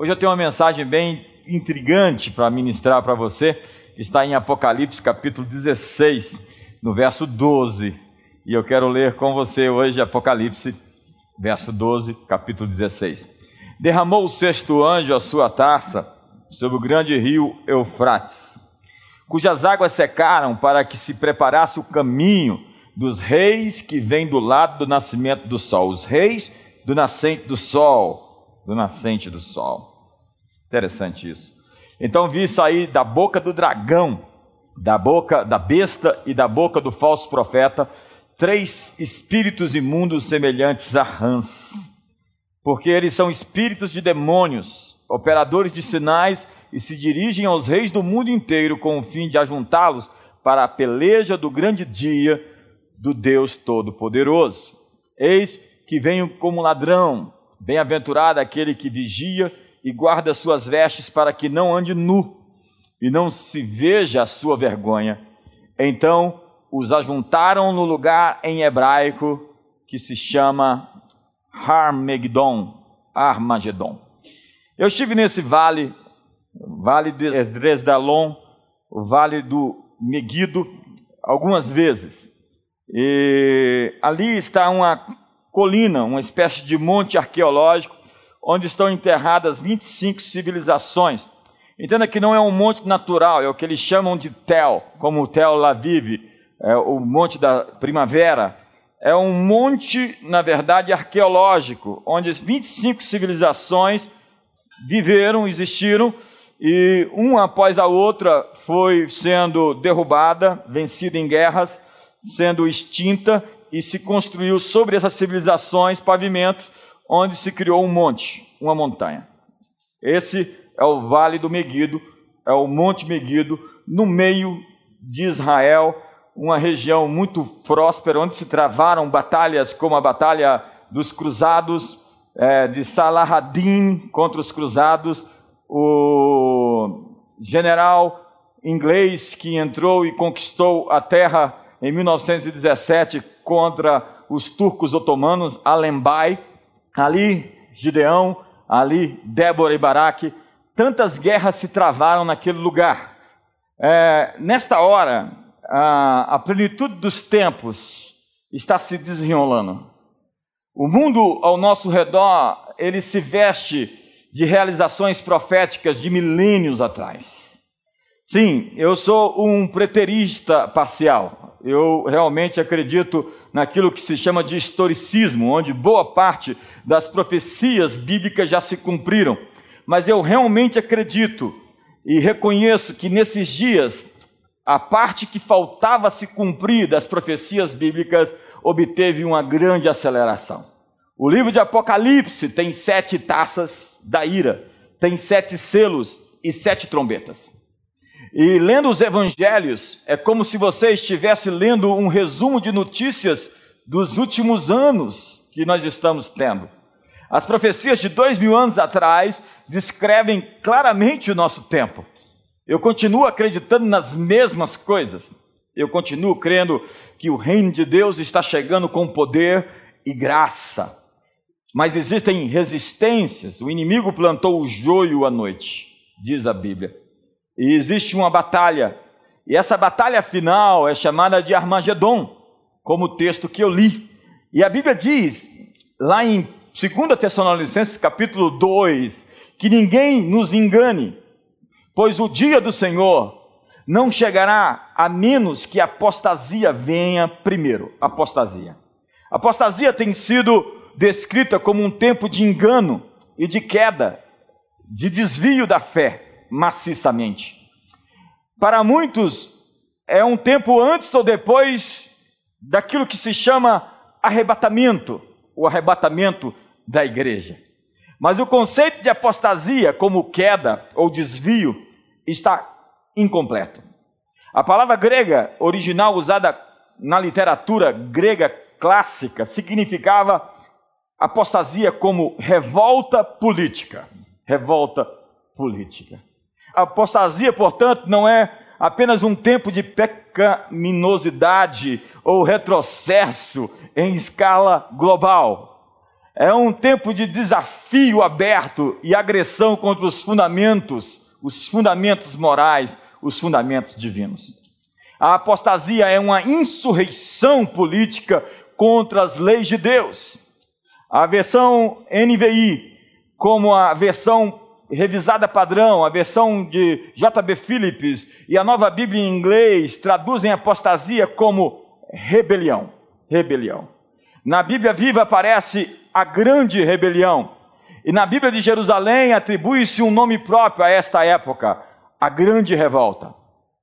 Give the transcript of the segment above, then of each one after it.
Hoje eu tenho uma mensagem bem intrigante para ministrar para você, está em Apocalipse capítulo 16, no verso 12. E eu quero ler com você hoje Apocalipse, verso 12, capítulo 16. Derramou o sexto anjo a sua taça sobre o grande rio Eufrates, cujas águas secaram para que se preparasse o caminho dos reis que vêm do lado do nascimento do sol, os reis do nascente do sol, do nascente do sol. Interessante isso. Então vi sair da boca do dragão, da boca da besta e da boca do falso profeta três espíritos imundos semelhantes a rãs, porque eles são espíritos de demônios, operadores de sinais e se dirigem aos reis do mundo inteiro com o fim de ajuntá-los para a peleja do grande dia do Deus Todo-Poderoso. Eis que venho como ladrão, bem-aventurado aquele que vigia e guarda suas vestes para que não ande nu e não se veja a sua vergonha. Então os ajuntaram no lugar em hebraico que se chama Harmegdon, Armagedon. Eu estive nesse vale, vale de Esdresdalon, o vale do Megido, algumas vezes. E ali está uma colina, uma espécie de monte arqueológico, onde estão enterradas 25 civilizações. Entenda que não é um monte natural, é o que eles chamam de Tel, como o Tel lá vive, é o monte da primavera. É um monte, na verdade, arqueológico, onde 25 civilizações viveram, existiram, e uma após a outra foi sendo derrubada, vencida em guerras, sendo extinta, e se construiu sobre essas civilizações pavimentos onde se criou um monte, uma montanha. Esse é o Vale do Meguido, é o Monte Meguido, no meio de Israel, uma região muito próspera, onde se travaram batalhas como a Batalha dos Cruzados, é, de Salahaddin contra os Cruzados, o general inglês que entrou e conquistou a terra em 1917 contra os turcos otomanos, Alembay, ali Gideão, ali Débora e Baraque, tantas guerras se travaram naquele lugar. É, nesta hora, a, a plenitude dos tempos está se desenrolando. O mundo ao nosso redor, ele se veste de realizações proféticas de milênios atrás. Sim, eu sou um preterista parcial eu realmente acredito naquilo que se chama de historicismo, onde boa parte das profecias bíblicas já se cumpriram. Mas eu realmente acredito e reconheço que nesses dias a parte que faltava se cumprir das profecias bíblicas obteve uma grande aceleração. O livro de Apocalipse tem sete taças da ira, tem sete selos e sete trombetas. E lendo os evangelhos, é como se você estivesse lendo um resumo de notícias dos últimos anos que nós estamos tendo. As profecias de dois mil anos atrás descrevem claramente o nosso tempo. Eu continuo acreditando nas mesmas coisas. Eu continuo crendo que o reino de Deus está chegando com poder e graça. Mas existem resistências. O inimigo plantou o joio à noite, diz a Bíblia. E existe uma batalha. E essa batalha final é chamada de Armagedon, como o texto que eu li. E a Bíblia diz, lá em 2 Tessalonicenses capítulo 2, que ninguém nos engane, pois o dia do Senhor não chegará a menos que a apostasia venha primeiro. Apostasia. Apostasia tem sido descrita como um tempo de engano e de queda, de desvio da fé maciçamente. Para muitos, é um tempo antes ou depois daquilo que se chama arrebatamento, o arrebatamento da igreja. Mas o conceito de apostasia, como queda ou desvio, está incompleto. A palavra grega original usada na literatura grega clássica significava apostasia como revolta política. Revolta política. A apostasia, portanto, não é apenas um tempo de pecaminosidade ou retrocesso em escala global. É um tempo de desafio aberto e agressão contra os fundamentos, os fundamentos morais, os fundamentos divinos. A apostasia é uma insurreição política contra as leis de Deus. A versão NVI, como a versão revisada padrão, a versão de JB Phillips e a nova Bíblia em inglês traduzem apostasia como rebelião. Rebelião. Na Bíblia Viva aparece a grande rebelião. E na Bíblia de Jerusalém atribui-se um nome próprio a esta época, a grande revolta.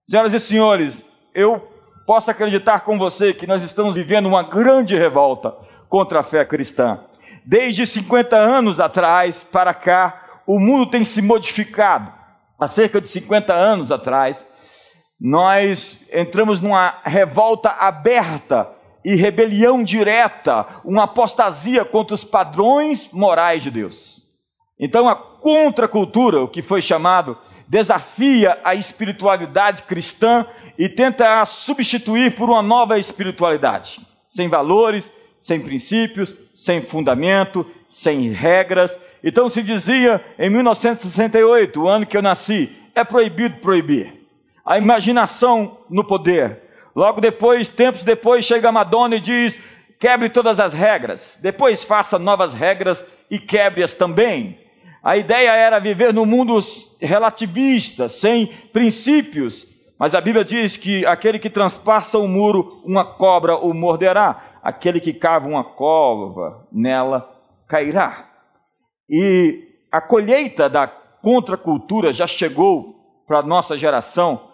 Senhoras e senhores, eu posso acreditar com você que nós estamos vivendo uma grande revolta contra a fé cristã. Desde 50 anos atrás para cá, o mundo tem se modificado. Há cerca de 50 anos atrás, nós entramos numa revolta aberta e rebelião direta, uma apostasia contra os padrões morais de Deus. Então, a contracultura, o que foi chamado, desafia a espiritualidade cristã e tenta substituir por uma nova espiritualidade, sem valores, sem princípios, sem fundamento, sem regras. Então se dizia em 1968, o ano que eu nasci, é proibido proibir. A imaginação no poder. Logo depois, tempos depois, chega Madonna e diz: quebre todas as regras. Depois faça novas regras e quebre-as também. A ideia era viver num mundo relativista, sem princípios, mas a Bíblia diz que aquele que transpassa o muro, uma cobra o morderá. Aquele que cava uma cova, nela cairá. E a colheita da contracultura já chegou para a nossa geração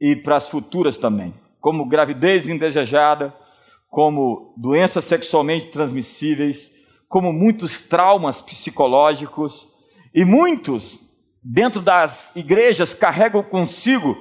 e para as futuras também. Como gravidez indesejada, como doenças sexualmente transmissíveis, como muitos traumas psicológicos, e muitos, dentro das igrejas, carregam consigo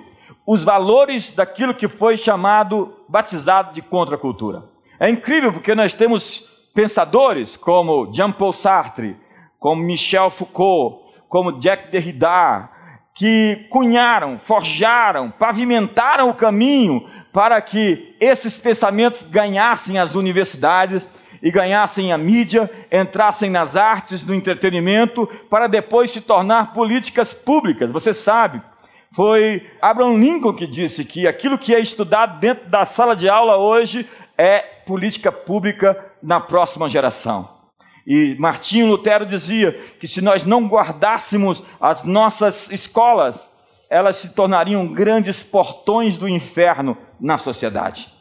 os valores daquilo que foi chamado, batizado de contracultura. É incrível porque nós temos pensadores como Jean-Paul Sartre, como Michel Foucault, como Jack Derrida, que cunharam, forjaram, pavimentaram o caminho para que esses pensamentos ganhassem as universidades e ganhassem a mídia, entrassem nas artes, no entretenimento, para depois se tornar políticas públicas. Você sabe foi Abraham Lincoln que disse que aquilo que é estudado dentro da sala de aula hoje é política pública na próxima geração. E Martinho Lutero dizia que se nós não guardássemos as nossas escolas, elas se tornariam grandes portões do inferno na sociedade.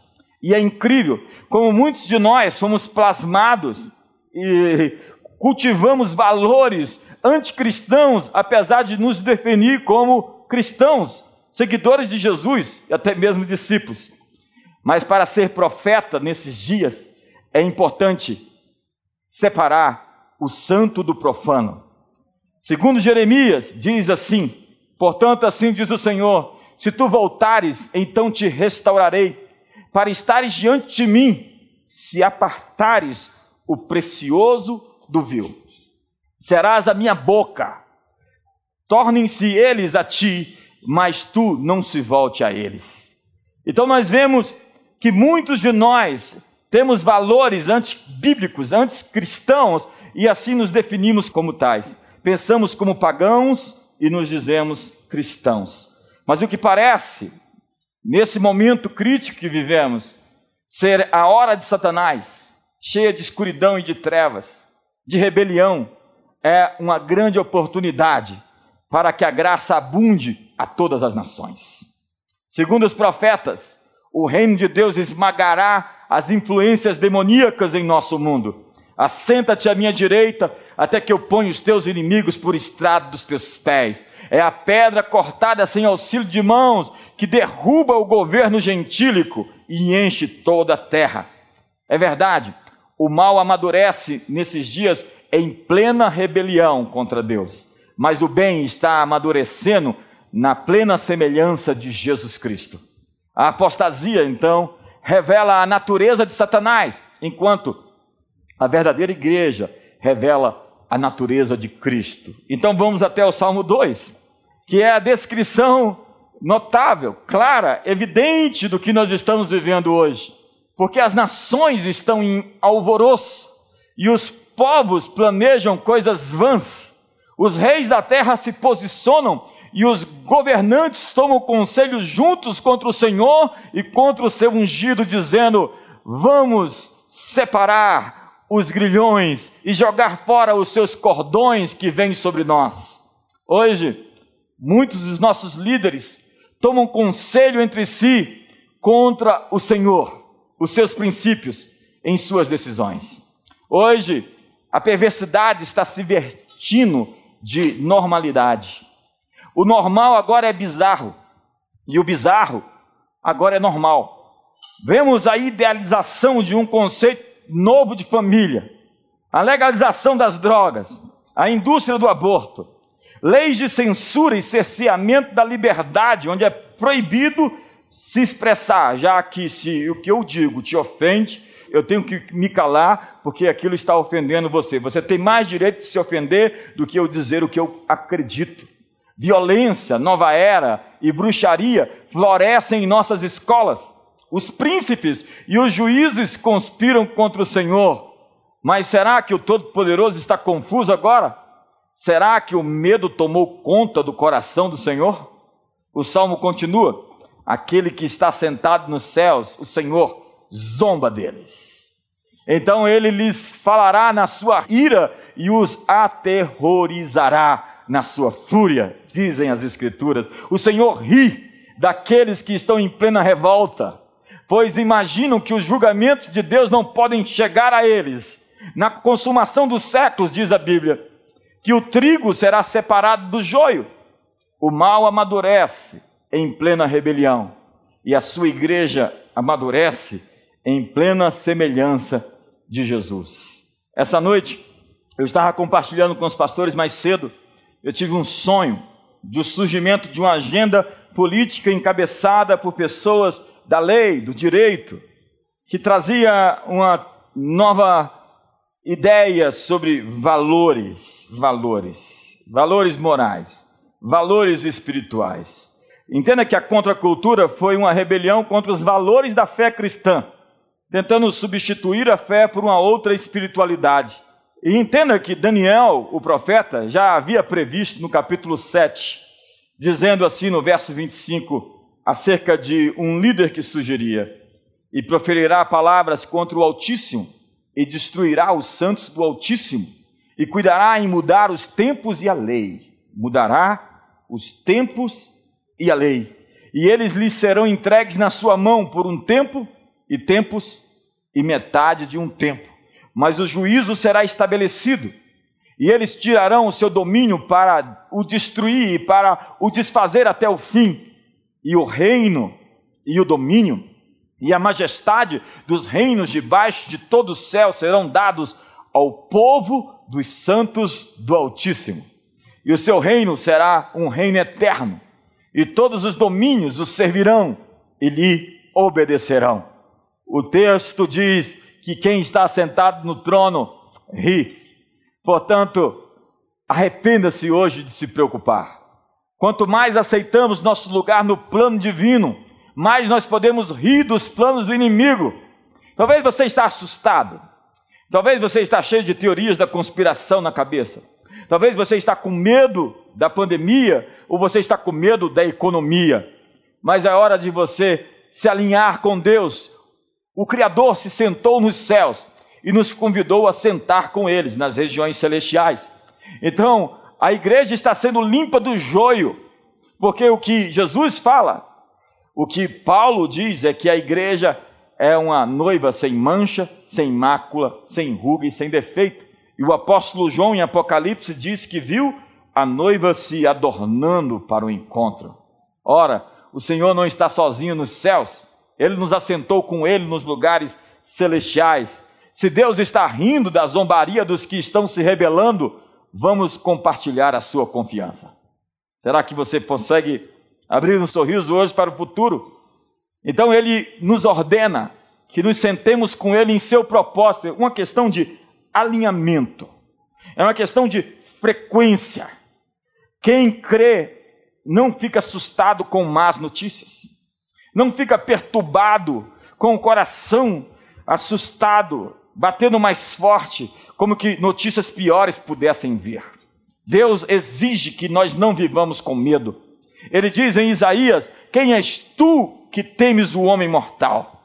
E é incrível como muitos de nós somos plasmados e cultivamos valores anticristãos, apesar de nos definir como cristãos, seguidores de Jesus e até mesmo discípulos. Mas para ser profeta nesses dias, é importante separar o santo do profano. Segundo Jeremias, diz assim: Portanto, assim diz o Senhor: Se tu voltares, então te restaurarei, para estares diante de mim, se apartares o precioso do vil. Serás a minha boca, Tornem-se eles a ti, mas tu não se volte a eles. Então nós vemos que muitos de nós temos valores antibíblicos, anticristãos, e assim nos definimos como tais. Pensamos como pagãos e nos dizemos cristãos. Mas o que parece, nesse momento crítico que vivemos, ser a hora de Satanás, cheia de escuridão e de trevas, de rebelião, é uma grande oportunidade para que a graça abunde a todas as nações. Segundo os profetas, o reino de Deus esmagará as influências demoníacas em nosso mundo. Assenta-te à minha direita, até que eu ponha os teus inimigos por estrado dos teus pés. É a pedra cortada sem auxílio de mãos que derruba o governo gentílico e enche toda a terra. É verdade, o mal amadurece nesses dias em plena rebelião contra Deus mas o bem está amadurecendo na plena semelhança de Jesus Cristo. A apostasia, então, revela a natureza de Satanás, enquanto a verdadeira igreja revela a natureza de Cristo. Então vamos até o Salmo 2, que é a descrição notável, clara, evidente do que nós estamos vivendo hoje. Porque as nações estão em alvoroço e os povos planejam coisas vãs, os reis da terra se posicionam e os governantes tomam conselho juntos contra o Senhor e contra o seu ungido, dizendo: Vamos separar os grilhões e jogar fora os seus cordões que vêm sobre nós. Hoje, muitos dos nossos líderes tomam conselho entre si contra o Senhor, os seus princípios, em suas decisões. Hoje, a perversidade está se vertindo de normalidade. O normal agora é bizarro, e o bizarro agora é normal. Vemos a idealização de um conceito novo de família, a legalização das drogas, a indústria do aborto, leis de censura e cerceamento da liberdade, onde é proibido se expressar, já que se o que eu digo te ofende, eu tenho que me calar, porque aquilo está ofendendo você. Você tem mais direito de se ofender do que eu dizer o que eu acredito. Violência, nova era e bruxaria florescem em nossas escolas. Os príncipes e os juízes conspiram contra o Senhor. Mas será que o Todo-Poderoso está confuso agora? Será que o medo tomou conta do coração do Senhor? O salmo continua: Aquele que está sentado nos céus, o Senhor zomba deles. Então ele lhes falará na sua ira e os aterrorizará na sua fúria, dizem as Escrituras. O Senhor ri daqueles que estão em plena revolta pois imaginam que os julgamentos de Deus não podem chegar a eles. Na consumação dos séculos, diz a Bíblia, que o trigo será separado do joio. O mal amadurece em plena rebelião, e a sua igreja amadurece em plena semelhança de Jesus. Essa noite, eu estava compartilhando com os pastores mais cedo, eu tive um sonho do surgimento de uma agenda política encabeçada por pessoas da lei, do direito, que trazia uma nova ideia sobre valores, valores, valores morais, valores espirituais. Entenda que a contracultura foi uma rebelião contra os valores da fé cristã, tentando substituir a fé por uma outra espiritualidade. E entenda que Daniel, o profeta, já havia previsto no capítulo 7, dizendo assim no verso 25: acerca de um líder que sugeria: e proferirá palavras contra o Altíssimo, e destruirá os santos do Altíssimo, e cuidará em mudar os tempos e a lei. Mudará os tempos e a lei. E eles lhes serão entregues na sua mão por um tempo e tempos e metade de um tempo. Mas o juízo será estabelecido, e eles tirarão o seu domínio para o destruir e para o desfazer até o fim e o reino e o domínio e a majestade dos reinos debaixo de todo o céu serão dados ao povo dos santos do Altíssimo. E o seu reino será um reino eterno, e todos os domínios o servirão e lhe obedecerão. O texto diz que quem está sentado no trono ri. Portanto, arrependa-se hoje de se preocupar. Quanto mais aceitamos nosso lugar no plano divino, mais nós podemos rir dos planos do inimigo. Talvez você está assustado. Talvez você está cheio de teorias da conspiração na cabeça. Talvez você está com medo da pandemia ou você está com medo da economia. Mas é hora de você se alinhar com Deus. O Criador se sentou nos céus e nos convidou a sentar com eles nas regiões celestiais. Então, a igreja está sendo limpa do joio, porque o que Jesus fala, o que Paulo diz é que a igreja é uma noiva sem mancha, sem mácula, sem ruga e sem defeito. E o apóstolo João, em Apocalipse, diz que viu a noiva se adornando para o encontro. Ora, o Senhor não está sozinho nos céus, ele nos assentou com ele nos lugares celestiais. Se Deus está rindo da zombaria dos que estão se rebelando, vamos compartilhar a sua confiança. Será que você consegue abrir um sorriso hoje para o futuro? Então ele nos ordena que nos sentemos com ele em seu propósito, é uma questão de alinhamento, é uma questão de frequência. Quem crê não fica assustado com más notícias, não fica perturbado com o coração assustado, batendo mais forte como que notícias piores pudessem vir. Deus exige que nós não vivamos com medo. Ele diz em Isaías: Quem és tu que temes o homem mortal?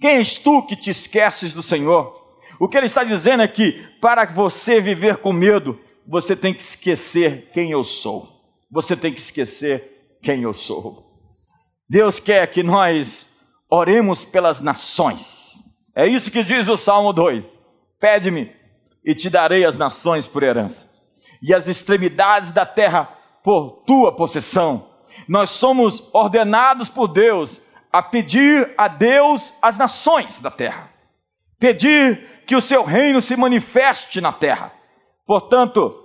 Quem és tu que te esqueces do Senhor? O que ele está dizendo é que para você viver com medo, você tem que esquecer quem eu sou. Você tem que esquecer quem eu sou. Deus quer que nós oremos pelas nações. É isso que diz o Salmo 2. Pede-me e te darei as nações por herança, e as extremidades da terra por tua possessão. Nós somos ordenados por Deus a pedir a Deus as nações da terra, pedir que o seu reino se manifeste na terra. Portanto,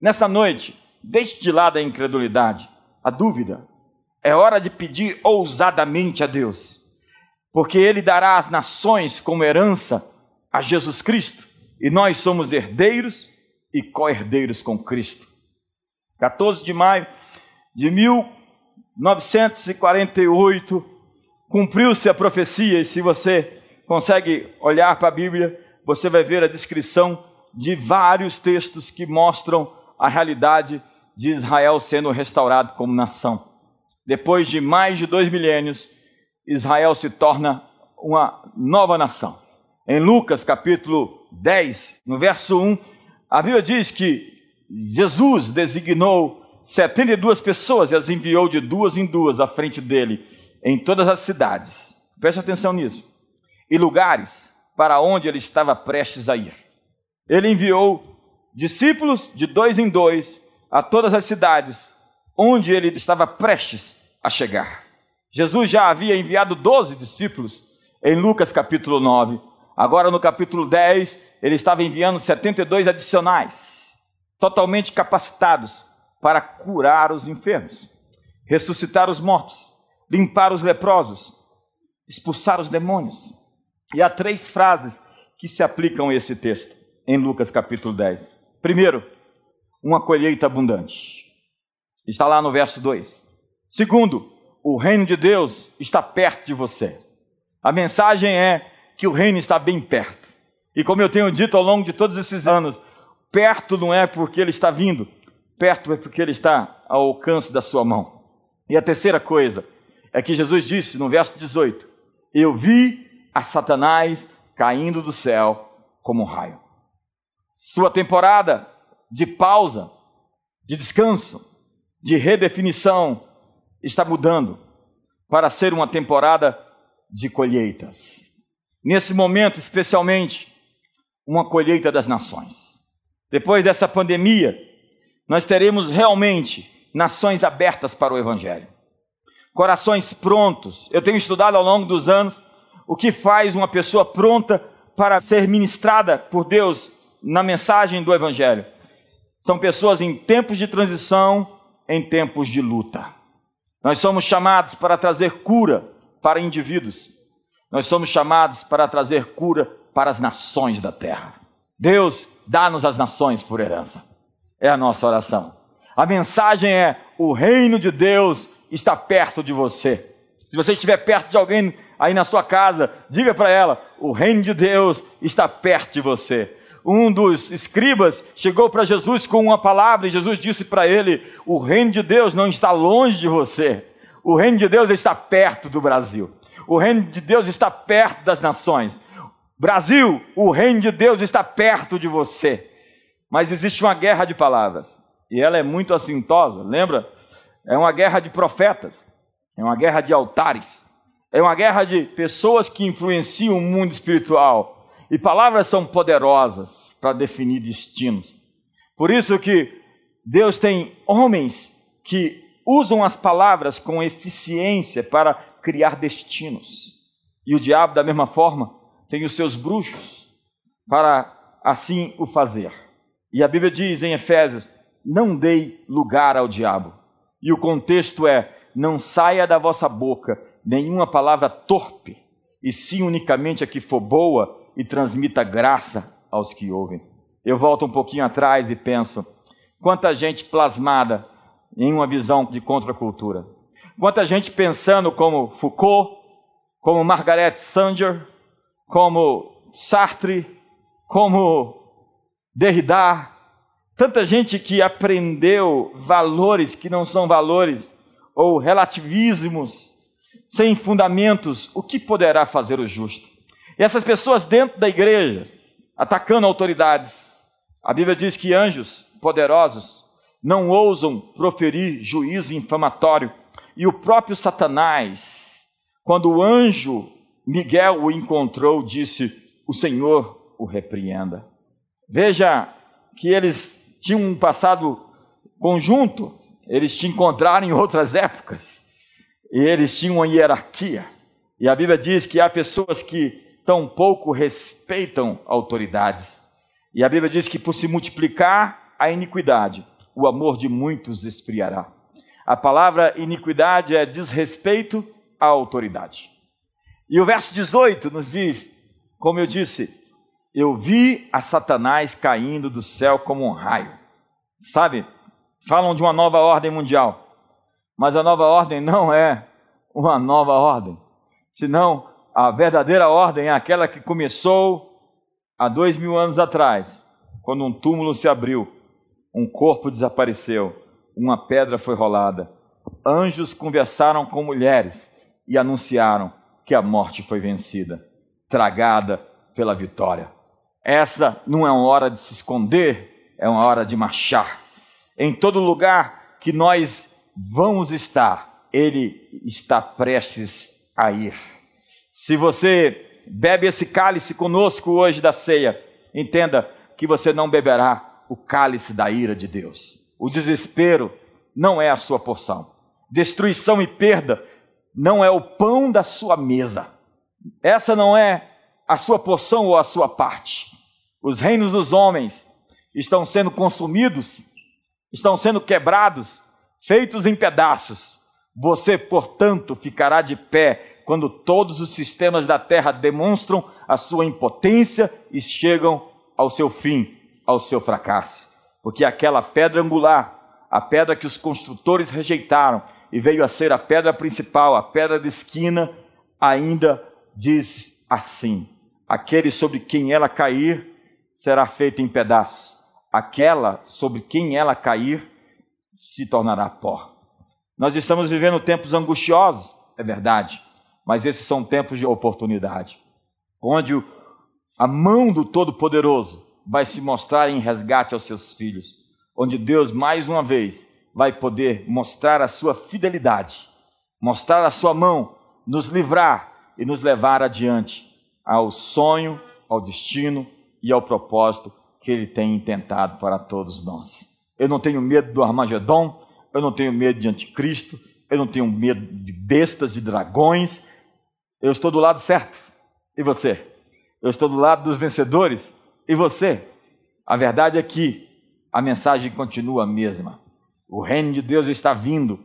nessa noite, deixe de lado a incredulidade, a dúvida. É hora de pedir ousadamente a Deus, porque Ele dará as nações como herança a Jesus Cristo, e nós somos herdeiros e co-herdeiros com Cristo. 14 de maio de 1948, cumpriu-se a profecia, e se você consegue olhar para a Bíblia, você vai ver a descrição de vários textos que mostram a realidade de Israel sendo restaurado como nação. Depois de mais de dois milênios, Israel se torna uma nova nação. Em Lucas capítulo 10, no verso 1, a Bíblia diz que Jesus designou 72 pessoas e as enviou de duas em duas à frente dele em todas as cidades. Preste atenção nisso. E lugares para onde ele estava prestes a ir. Ele enviou discípulos de dois em dois a todas as cidades onde ele estava prestes a chegar. Jesus já havia enviado doze discípulos em Lucas capítulo 9. Agora no capítulo 10, ele estava enviando 72 adicionais, totalmente capacitados para curar os enfermos, ressuscitar os mortos, limpar os leprosos, expulsar os demônios. E há três frases que se aplicam a esse texto, em Lucas capítulo 10. Primeiro, uma colheita abundante. Está lá no verso 2. Segundo, o reino de Deus está perto de você. A mensagem é que o reino está bem perto. E como eu tenho dito ao longo de todos esses anos, perto não é porque ele está vindo, perto é porque ele está ao alcance da sua mão. E a terceira coisa, é que Jesus disse no verso 18: Eu vi a Satanás caindo do céu como um raio. Sua temporada de pausa, de descanso, de redefinição está mudando para ser uma temporada de colheitas. Nesse momento, especialmente, uma colheita das nações. Depois dessa pandemia, nós teremos realmente nações abertas para o Evangelho corações prontos. Eu tenho estudado ao longo dos anos o que faz uma pessoa pronta para ser ministrada por Deus na mensagem do Evangelho. São pessoas em tempos de transição, em tempos de luta. Nós somos chamados para trazer cura para indivíduos. Nós somos chamados para trazer cura para as nações da terra. Deus dá-nos as nações por herança. É a nossa oração. A mensagem é: o reino de Deus está perto de você. Se você estiver perto de alguém aí na sua casa, diga para ela: o reino de Deus está perto de você. Um dos escribas chegou para Jesus com uma palavra e Jesus disse para ele: O reino de Deus não está longe de você, o reino de Deus está perto do Brasil, o reino de Deus está perto das nações. Brasil, o reino de Deus está perto de você. Mas existe uma guerra de palavras e ela é muito assintosa, lembra? É uma guerra de profetas, é uma guerra de altares, é uma guerra de pessoas que influenciam o mundo espiritual. E palavras são poderosas para definir destinos. Por isso que Deus tem homens que usam as palavras com eficiência para criar destinos. E o diabo, da mesma forma, tem os seus bruxos para assim o fazer. E a Bíblia diz em Efésios: não dei lugar ao diabo. E o contexto é: não saia da vossa boca nenhuma palavra torpe, e sim unicamente a que for boa e transmita graça aos que ouvem. Eu volto um pouquinho atrás e penso: quanta gente plasmada em uma visão de contracultura. Quanta gente pensando como Foucault, como Margaret Sanger, como Sartre, como Derrida, tanta gente que aprendeu valores que não são valores, ou relativismos sem fundamentos, o que poderá fazer o justo? E essas pessoas dentro da igreja, atacando autoridades. A Bíblia diz que anjos poderosos não ousam proferir juízo infamatório. E o próprio Satanás, quando o anjo Miguel o encontrou, disse: O Senhor o repreenda. Veja que eles tinham um passado conjunto, eles te encontraram em outras épocas, e eles tinham uma hierarquia. E a Bíblia diz que há pessoas que tão pouco respeitam autoridades. E a Bíblia diz que por se multiplicar a iniquidade, o amor de muitos esfriará. A palavra iniquidade é desrespeito à autoridade. E o verso 18 nos diz, como eu disse, eu vi a Satanás caindo do céu como um raio. Sabe, falam de uma nova ordem mundial, mas a nova ordem não é uma nova ordem, senão a verdadeira ordem é aquela que começou há dois mil anos atrás, quando um túmulo se abriu, um corpo desapareceu, uma pedra foi rolada, anjos conversaram com mulheres e anunciaram que a morte foi vencida, tragada pela vitória. Essa não é uma hora de se esconder, é uma hora de marchar. Em todo lugar que nós vamos estar, Ele está prestes a ir. Se você bebe esse cálice conosco hoje da ceia, entenda que você não beberá o cálice da ira de Deus. O desespero não é a sua porção. Destruição e perda não é o pão da sua mesa. Essa não é a sua porção ou a sua parte. Os reinos dos homens estão sendo consumidos, estão sendo quebrados, feitos em pedaços. Você, portanto, ficará de pé quando todos os sistemas da terra demonstram a sua impotência e chegam ao seu fim, ao seu fracasso. Porque aquela pedra angular, a pedra que os construtores rejeitaram e veio a ser a pedra principal, a pedra de esquina, ainda diz assim: aquele sobre quem ela cair será feito em pedaços, aquela sobre quem ela cair se tornará pó. Nós estamos vivendo tempos angustiosos, é verdade mas esses são tempos de oportunidade, onde a mão do Todo-Poderoso vai se mostrar em resgate aos seus filhos, onde Deus, mais uma vez, vai poder mostrar a sua fidelidade, mostrar a sua mão, nos livrar e nos levar adiante ao sonho, ao destino e ao propósito que Ele tem intentado para todos nós. Eu não tenho medo do Armagedon, eu não tenho medo de anticristo, eu não tenho medo de bestas, de dragões, eu estou do lado certo. E você? Eu estou do lado dos vencedores. E você? A verdade é que a mensagem continua a mesma. O reino de Deus está vindo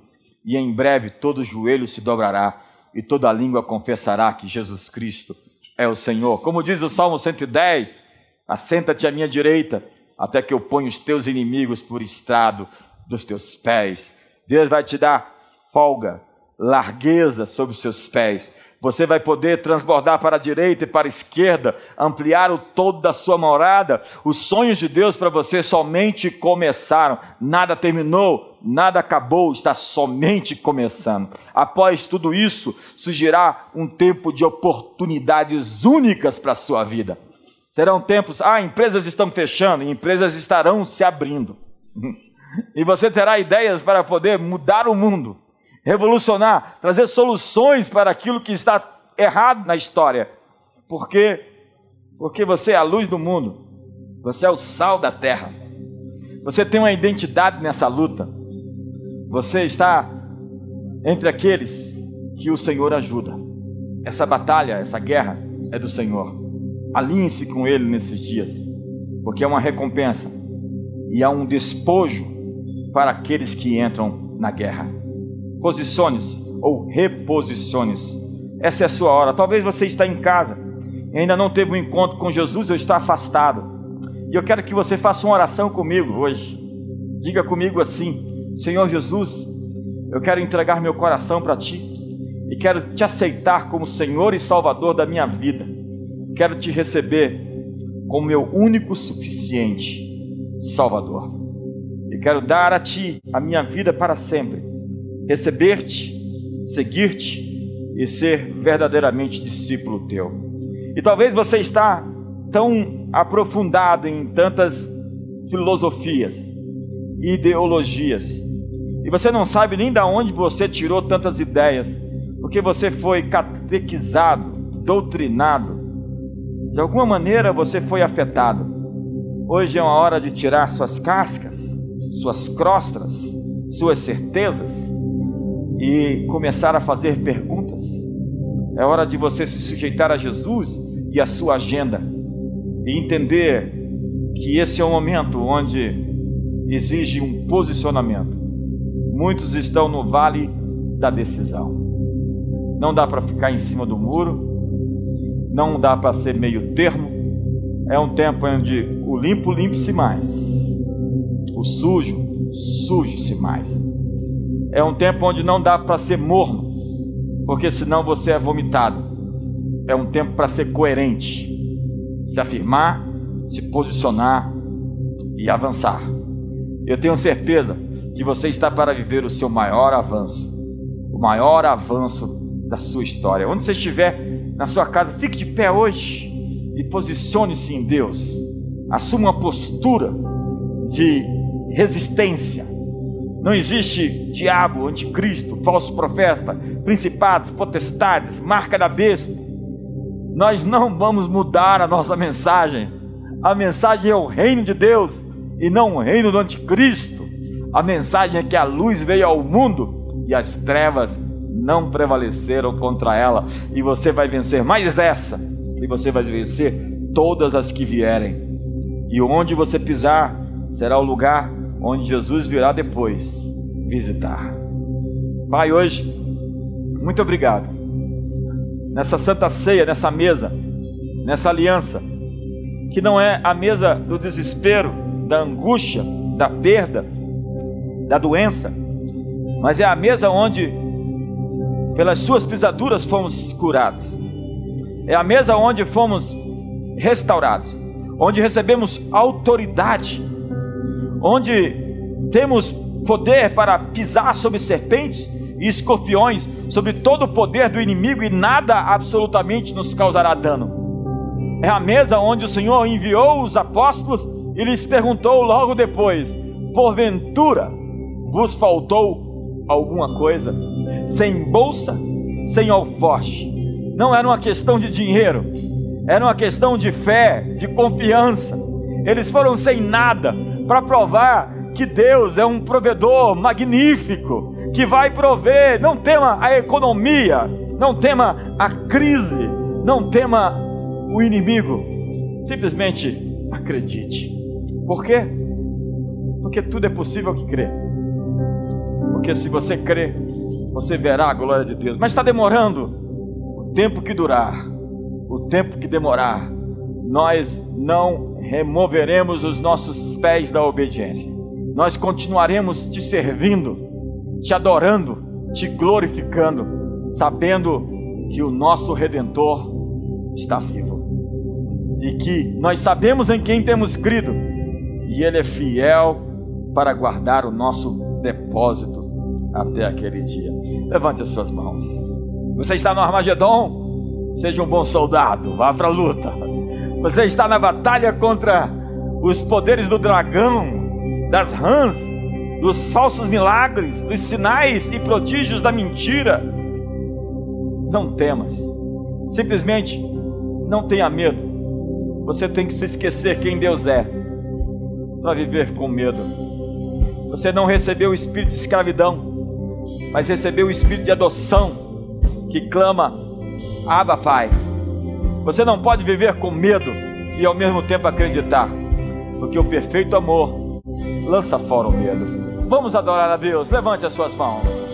e em breve todo joelho se dobrará e toda língua confessará que Jesus Cristo é o Senhor. Como diz o Salmo 110, assenta-te à minha direita até que eu ponha os teus inimigos por estrado dos teus pés. Deus vai te dar folga, largueza sobre os seus pés você vai poder transbordar para a direita e para a esquerda, ampliar o todo da sua morada. Os sonhos de Deus para você somente começaram, nada terminou, nada acabou, está somente começando. Após tudo isso, surgirá um tempo de oportunidades únicas para a sua vida. Serão tempos, ah, empresas estão fechando, empresas estarão se abrindo. E você terá ideias para poder mudar o mundo revolucionar, trazer soluções para aquilo que está errado na história. Por quê? Porque você é a luz do mundo, você é o sal da terra, você tem uma identidade nessa luta, você está entre aqueles que o Senhor ajuda. Essa batalha, essa guerra é do Senhor. Alinhe-se com Ele nesses dias, porque é uma recompensa e há um despojo para aqueles que entram na guerra. Posicione-se ou reposicione-se. Essa é a sua hora. Talvez você está em casa, ainda não teve um encontro com Jesus ou está afastado. E eu quero que você faça uma oração comigo hoje. Diga comigo assim: Senhor Jesus, eu quero entregar meu coração para ti e quero te aceitar como Senhor e Salvador da minha vida. Quero te receber como meu único suficiente Salvador. E quero dar a Ti a minha vida para sempre, receber-te, seguir-te e ser verdadeiramente discípulo Teu. E talvez você está tão aprofundado em tantas filosofias, ideologias, e você não sabe nem de onde você tirou tantas ideias, porque você foi catequizado, doutrinado, de alguma maneira você foi afetado. Hoje é uma hora de tirar suas cascas, suas crostras, suas certezas e começar a fazer perguntas. É hora de você se sujeitar a Jesus e a sua agenda e entender que esse é o momento onde exige um posicionamento. Muitos estão no vale da decisão. Não dá para ficar em cima do muro, não dá para ser meio termo. É um tempo onde o limpo limpe-se mais, o sujo suje-se mais. É um tempo onde não dá para ser morno, porque senão você é vomitado. É um tempo para ser coerente, se afirmar, se posicionar e avançar. Eu tenho certeza que você está para viver o seu maior avanço, o maior avanço da sua história. Onde você estiver na sua casa, fique de pé hoje e posicione-se em Deus. Assuma uma postura de resistência. Não existe diabo, anticristo, falso profeta, principados, potestades, marca da besta. Nós não vamos mudar a nossa mensagem. A mensagem é o reino de Deus e não o reino do anticristo. A mensagem é que a luz veio ao mundo e as trevas não prevaleceram contra ela. E você vai vencer mais essa, e você vai vencer todas as que vierem. E onde você pisar será o lugar onde Jesus virá depois visitar. Pai, hoje, muito obrigado. Nessa santa ceia, nessa mesa, nessa aliança, que não é a mesa do desespero, da angústia, da perda, da doença, mas é a mesa onde, pelas suas pisaduras, fomos curados. É a mesa onde fomos restaurados, onde recebemos autoridade, onde temos poder para pisar sobre serpentes e escorpiões, sobre todo o poder do inimigo e nada absolutamente nos causará dano. É a mesa onde o Senhor enviou os apóstolos e lhes perguntou logo depois: porventura vos faltou alguma coisa? Sem bolsa, sem alforje. Não era uma questão de dinheiro, era uma questão de fé, de confiança. Eles foram sem nada para provar que Deus é um provedor magnífico, que vai prover. Não tema a economia, não tema a crise, não tema o inimigo. Simplesmente acredite. Por quê? Porque tudo é possível que crê. Porque se você crê, você verá a glória de Deus. Mas está demorando. O tempo que durar, o tempo que demorar, nós não removeremos os nossos pés da obediência. Nós continuaremos te servindo, te adorando, te glorificando, sabendo que o nosso redentor está vivo. E que nós sabemos em quem temos crido, e ele é fiel para guardar o nosso depósito até aquele dia. Levante as suas mãos. Você está no Armagedon? Seja um bom soldado, vá para a luta. Você está na batalha contra os poderes do dragão, das rãs, dos falsos milagres, dos sinais e prodígios da mentira. Não temas, simplesmente não tenha medo. Você tem que se esquecer quem Deus é para viver com medo. Você não recebeu o espírito de escravidão, mas recebeu o espírito de adoção que clama: Abba, Pai. Você não pode viver com medo e ao mesmo tempo acreditar, porque o perfeito amor lança fora o medo. Vamos adorar a Deus, levante as suas mãos.